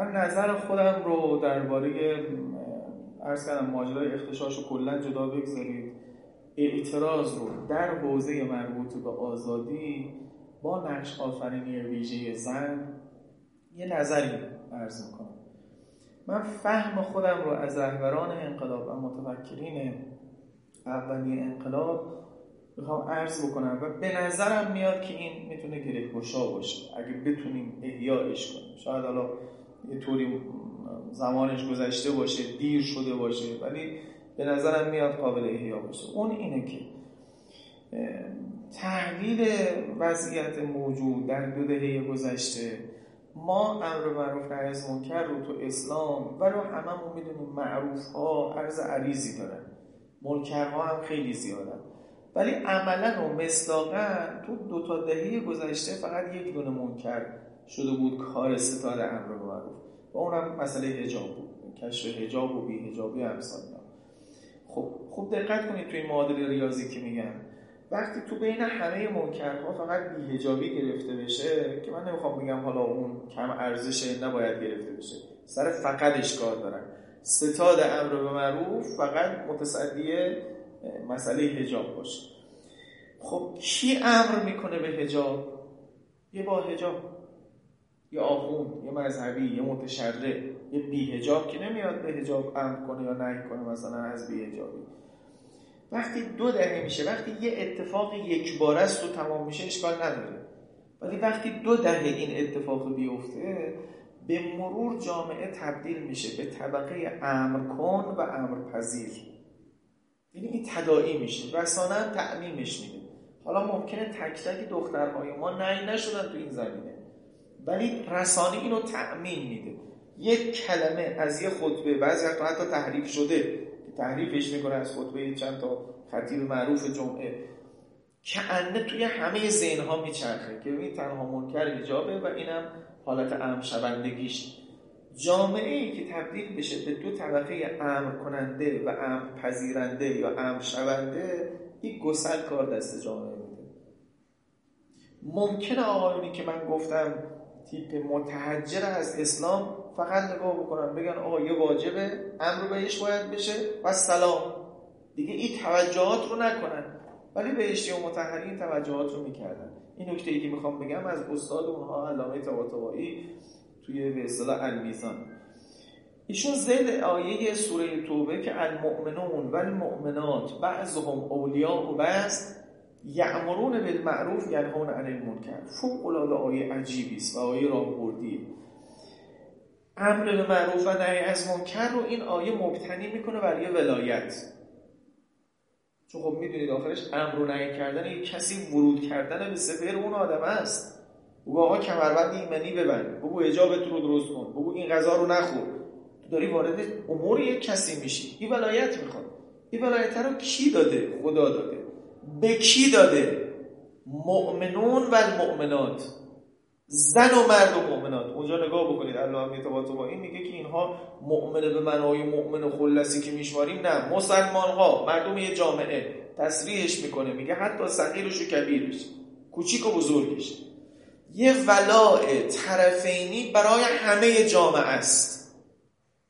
من نظر خودم رو درباره ارز کردم ماجرای اختشاش رو کلا جدا بگذارید. اعتراض رو در حوزه مربوط به آزادی با نقش آفرینی ویژه زن یه نظری ارز می‌کنم. من فهم خودم رو از رهبران انقلاب و متفکرین اولی انقلاب می‌خوام عرض بکنم و به نظرم میاد که این می‌تونه گره باشه. اگه بتونیم احیایش کنیم. شاید حالا یه طوری زمانش گذشته باشه دیر شده باشه ولی به نظرم میاد قابل احیا باشه. اون اینه که تحلیل وضعیت موجود در دو دهه گذشته ما امر معروف نهی از منکر رو تو اسلام و رو هممون می‌دونیم معروف ها عرض عریضی دارن. منکرها هم خیلی زیادن. ولی عملا و مصداقا تو دو تا دهه گذشته فقط یک دونه منکر شده بود کار ستاره امر معروف و اونم مسئله حجاب بود. کشف حجاب و بی حجابی امثال خب خوب دقت کنید توی معادله ریاضی که میگن. وقتی تو بین همه منکرها فقط بیهجابی گرفته بشه که من نمی‌خوام بگم حالا اون کم ارزشه نباید گرفته بشه. سر فقطش کار دارن. ستاد امر به معروف فقط متصدی مسئله هجاب باشه. خب کی امر می‌کنه به هجاب یه با هجاب یه آخوند یه مذهبی یه متشرع یه بیهجاب که نمیاد به هجاب امر کنه یا نهی کنه مثلا از بیهجابی وقتی دو دهه میشه وقتی یه اتفاق یک بار است و تمام میشه اشکال نداره. ولی وقتی دو دهه این اتفاق بیفته به مرور جامعه تبدیل میشه به طبقه امر کن و امر پذیر. یعنی این تداعی میشه رسانه تعمیمش میده. حالا ممکنه تک تک دخترهای ما نه نشدن تو این زمینه. ولی رسانه اینو تعمین میده. یک کلمه از یه خطبه بعضی حتی تحریف شده. تحریفش می‌کنه از خطبه چند تا خطیب معروف جمعه. که انه توی همه ذهن ها میچرخه که این تنها منکر حجابه و اینم حالت امر شوندگیش. جامعه ای که تبدیل بشه به دو طبقه امر کننده و امر پذیرنده یا امر شونده این گسل کار دست جامعه میده. ممکنه آقایونی که من گفتم تیپ متحجر از اسلام فقط نگاه بکنن بگن آقا یه واجبه امر بهش باید بشه و سلام. دیگه این توجهات رو نکنن. ولی بهشتی و متحرین توجهات رو می‌کردن. این نکته ای که می‌خوام بگم از استاد اونها علامه طباطبایی توی به اصطلاح المیزان ایشون زد آیه سوره توبه که المؤمنون و المؤمنات بعضهم اولیاء و بعض یعمرون بالمعروف ینهون عن المنکر. فوق العاده آیه عجیبی است و آیه راهبردی امر به معروف و نهی از منکر رو این آیه مبتنی می‌کنه برای ولایت. چون خب می‌دونید آخرش امر و نهی کردن یک کسی ورود کردن به سفر اون آدم است. بگو آقا کمربند ایمنی ببند. بگو اجابت رو درست کن. بگو این غذا رو نخور. تو داری وارد امور یک کسی میشی. این ولایت می‌خواد. این ولایت رو کی داده؟ خدا داده. به کی داده؟ مؤمنون و المؤمنات. زن و مرد و مؤمنات. اونجا نگاه بکنید. الله با این میگه که اینها مؤمنه به معنای مؤمن خلصی که میشماریم نه. مسلمان ها مردم یه جامعه. تصریحش می‌کنه. میگه حتی صغیرش و کبیرش. کوچیک و بزرگش. یه ولاء طرفینی برای همه جامعه است.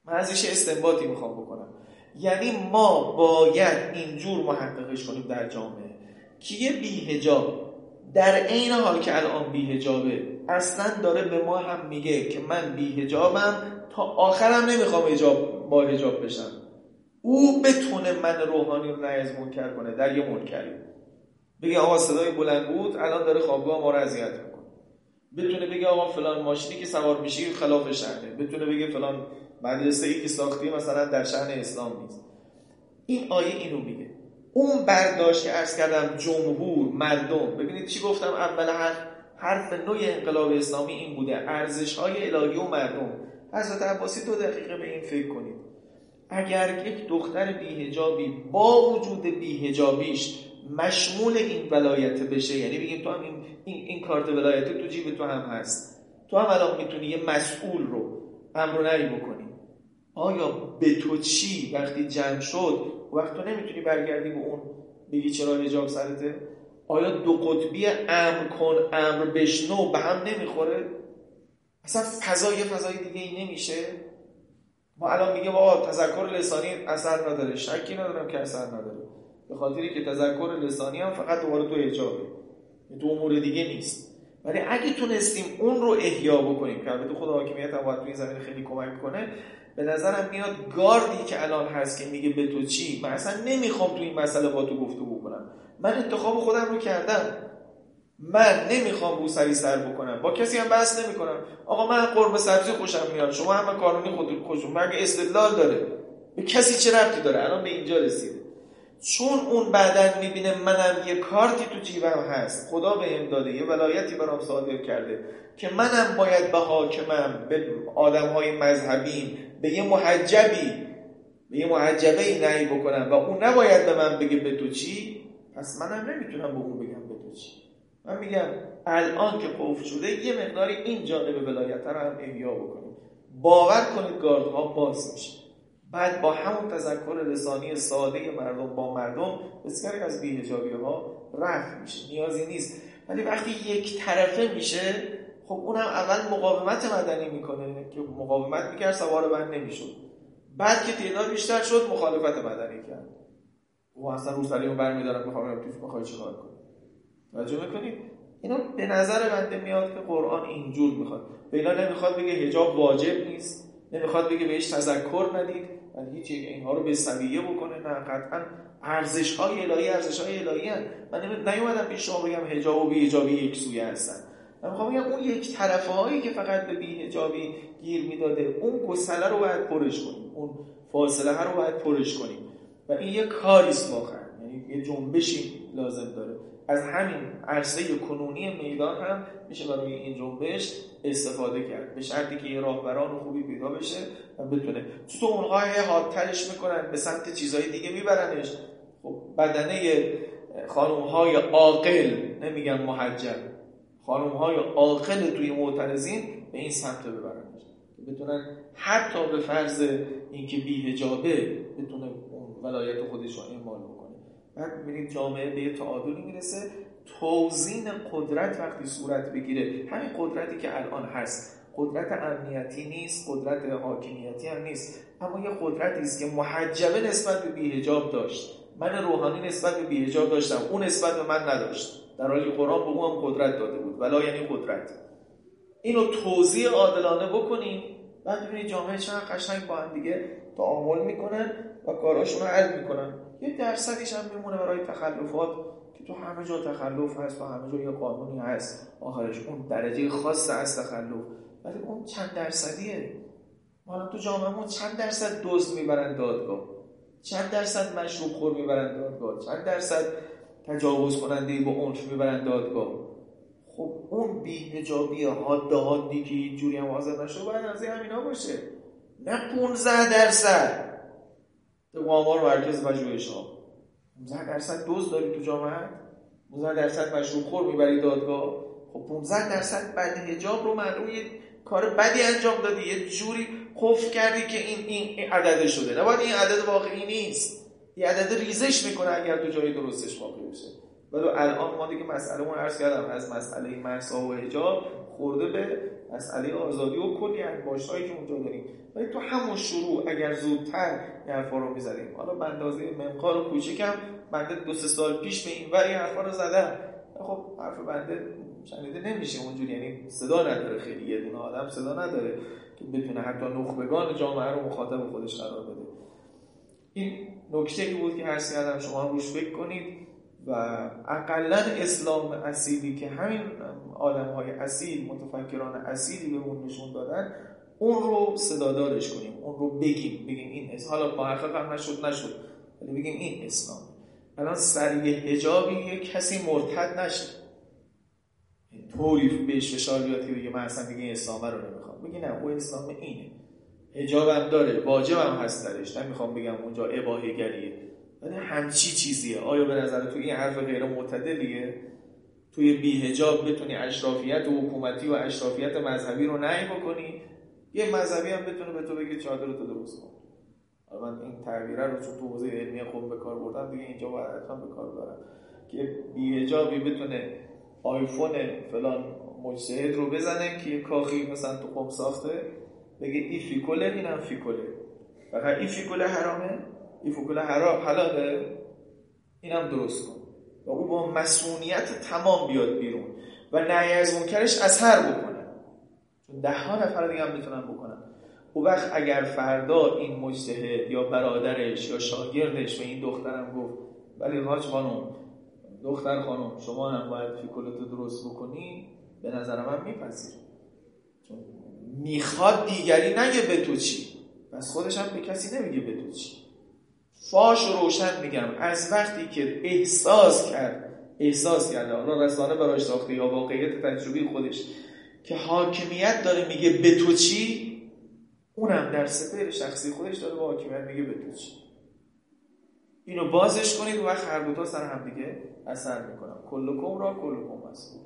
من ازش استنباطی می‌خوام بکنم. یعنی ما باید اینجور محققش کنیم در جامعه. که یه بیهجاب در عین حال که الان بیهجابه اصلا داره به ما هم میگه که من بیهجابم تا آخرم نمی‌خوام اجاب با هجاب بشم. او بتونه من روحانی رو نه منکر کنه در یه منکری. بگه آقا صدای بلند بود الان داره خوابگاه ما رو اذیت می‌کنه. بتونه بگه آقا فلان ماشینی که سوار میشی خلاف شهره بتونه بگه فلان مدرسه ای که ساختی مثلا در شهر اسلام نیست. این آیه اینو میگه. اون برداشت که ارز کردم جمهور مردم. ببینید چی گفتم؟ اول حرف حرف نوع انقلاب اسلامی این بوده. ارزش های الهی و مردم. حضرت عباسی دو دقیقه به این فکر کنید. اگر یک دختر بیهجابی با وجود بیهجابیش مشمول این ولایت بشه یعنی بگیم تو هم این, این, این کارت ولایت تو جیب تو هم هست. تو هم الان می‌تونی یه مسئول رو امر نهی بکنی. آیا به تو چی وقتی جمع شد؟ وقت تو نمی‌تونی برگردی به اون بگی چرا حجاب سرته؟ آیا دو قطبی امر کن امر بشنو به هم نمی‌خوره؟ اصلا فضای فضای دیگه ای نمیشه. ما الان میگه بابا تذکر لسانی اثر نداره شکی ندارم که اثر نداره. به خاطری که تذکر لسانی هم فقط دوباره تو اجابه تو امور دیگه نیست. ولی اگه تونستیم اون رو احیا بکنیم که البته خدا حاکمیت هم باید تو این زمین خیلی کمک کنه به نظرم میاد گاردی که الان هست که میگه به تو چی؟ من اصلا نمی‌خوام تو این مسئله با تو گفتگو کنم من انتخاب خودم رو کردم. من نمی‌خوام رو سری سر بکنم. با کسی هم بحث نمی‌کنم. آقا من قرمه سبزی خوشم میاد. شما هم کارونی خود خوشم مگه استدلال داره. به کسی چه ربطی داره؟ الان به اینجا رسیده چون اون بعدا می‌بینه منم یه کارتی تو جیبم هست. خدا به داده یه ولایتی برام صادر کرده که منم باید به حاکمم به آدم های مذهبیم به یه محجبی به یه محجبه ای نهی بکنم و اون نباید به من بگه به تو چی؟ پس منم نمی‌تونم به اون بگم به تو چی. من میگم الان که قفل شده یه مقداری این جانب ولایت رو هم احیا بکنیم. باور کنید گاردها باز میشه. بعد با همون تذکر لسانی ساده مردم با مردم بسیاری از بیهجابی ها رفت میشه نیازی نیست. ولی وقتی یک طرفه میشه خب اونم اول مقاومت مدنی می‌کنه که مقاومت می‌کرد سوار بند نمی‌شد. بعد که تعداد بیشتر شد مخالفت مدنی کرد. و اصلا رو سلیمو برمیدارم می‌خوام توش می‌خوای چیکار کنی توجه می‌کنید اینو به نظر بنده میاد که قرآن اینجور می‌خواد. بیلا نمی‌خواد بگه هجاب واجب نیست. نمی‌خواد بگه بهش تذکر ندید ولی هیچ اینها رو به سویه بکنه نه قطعا ارزش های الهی ارزش های الهی هن. من نیومدم پیش شما بگم حجاب و بیهجابی یک سویه هستن. من می‌خوام بگم اون یک طرفه هایی که فقط به بیهجابی گیر می‌داده اون گسله رو باید پرش کنیم اون فاصله رو باید پرش کنیم. و این یه کاریست واقعا یعنی یه جنبشی. لازم داره. از همین عرصه کنونی میدان هم میشه برای این جنبش استفاده کرد. به شرطی که یه راهبران خوبی پیدا بشه و بتونه. تو اونها می‌کنن به سمت چیزهای دیگه میبرنش. خب بدنه خانوم های عاقل نمیگم محجب. خانوم های عاقل توی معترضین به این سمت ببرنش. بتونن حتی به فرض اینکه بیهجابه بتونه ولایت خودش رو می‌بینید جامعه به یه تعادلی می‌رسه. توزین قدرت وقتی صورت بگیره همین قدرتی که الان هست. قدرت امنیتی نیست قدرت حاکمیتی هم نیست. اما یه قدرتی است که محجبه نسبت به بیهجاب داشت. من روحانی نسبت به بیهجاب داشتم. اون نسبت به من نداشت. در حالی قرآن به اون هم قدرت داده بود. ولا یعنی قدرت. اینو توضیح عادلانه بکنیم. بعد ببینید جامعه چقدر قشنگ با هم دیگه تعامل می‌کنن و کاراشون رو حل می‌کنن. یه درصدیش هم میمونه برای تخلفات که تو همه جا تخلف هست و همه جا یه قانونی هست. آخرش اون درجه خاص از تخلف. ولی اون چند درصدیه. حالا تو جامعهمون چند درصد دزد می‌برن دادگاه؟ چند درصد مشروب خور می‌برن دادگاه؟ چند درصد تجاوز کننده با عنف می‌برن دادگاه؟ خب اون بیهجابی حاد حادی که اینجوری هم حاضر نشده باید از همینا باشه. نه 15 درصد. تو آمار مرکز پژوهش ها 15 درصد دوز داری تو جامعه؟ 15 درصد مشروب خور می‌بری دادگاه؟ خب 15 درصد بعد هجاب رو معلوم یه کار بدی انجام دادی. یه جوری قفل کردی که این این عدد شده. نباید این عدد واقعی نیست. یه عدد ریزش می‌کنه اگر تو جای درستش واقع بشه ولی الان ما دیگه مسئله مون عرض کردم از مسئله مرسا و حجاب خورده به مسئله آزادی و کلی انباشتهایی که اونجا داریم. ولی تو همون شروع اگر زودتر این حرفا رو می‌زدیم. حالا به اندازه ممقار و کوچیکم بنده دو سه سال پیش به این وری حرفا رو زدم. خب حرف بنده شنیده نمیشه اونجوری یعنی صدا نداره خیلی یه دونه آدم صدا نداره که بتونه حتی نخبگان جامعه رو مخاطب خودش قرار بده. این نکته بود که هر کردم شما روش فکر کنید. و اقلا اسلام اصیلی که همین آدم های اصیل متفکران اصیلی به اون نشون دادن اون رو صدادارش کنیم اون رو بگیم بگیم این اسلام حالا محقق هم نشد نشد ولی بگیم این اسلام. الان سریع یه کسی مرتد نشه. طوری بهش فشار بیاد که بگه من اصلا دیگه اسلام رو نمی‌خوام. بگی نه او اسلام اینه. هجابم داره واجبم هست درش. نمی‌خوام بگم اونجا اباهه گریه ولی همچی چیزیه. آیا به نظر تو این حرف غیر معتدلیه؟ توی بیهجاب بتونی اشرافیت و حکومتی و اشرافیت مذهبی رو نهی بکنی یه مذهبی هم بتونه به تو بگه چادر رو درست کن. من این تعبیره رو چون تو حوزه علمی خوب به کار بردم دیگه اینجا باید حتما به کار برم. که بیهجابی بتونه آیفون فلان مجتهد رو بزنه که یه کاخی مثلا تو قم ساخته بگه ای فیکوله اینم فیکوله فقط این فیکوله حرامه؟ این حرام حلاله اینم درست کن. و او با مسئولیت تمام بیاد بیرون و نهی از منکرش اثر بکنه. چون ده ها نفر دیگه هم می‌تونن بکنن. او وقت اگر فردا این مجتهد یا برادرش یا شاگردش به این دخترم گفت ولی حاج خانم دختر خانم شما هم باید فیکولتو درست بکنی به نظر من میپذیر می‌خواد دیگری نگه به تو چی. پس خودش هم به کسی نمیگه به تو چی. فاش روشن میگم. از وقتی که احساس کرد احساس کرده حالا رسانه براش ساخته یا واقعیت تجربی خودش که حاکمیت داره میگه به تو چی اونم در سپر شخصی خودش داره با حاکمیت میگه به تو چی. اینو بازش کنید و وقت هر دوتا سر هم دیگه اثر می‌کنم. کلکم را کلکم هست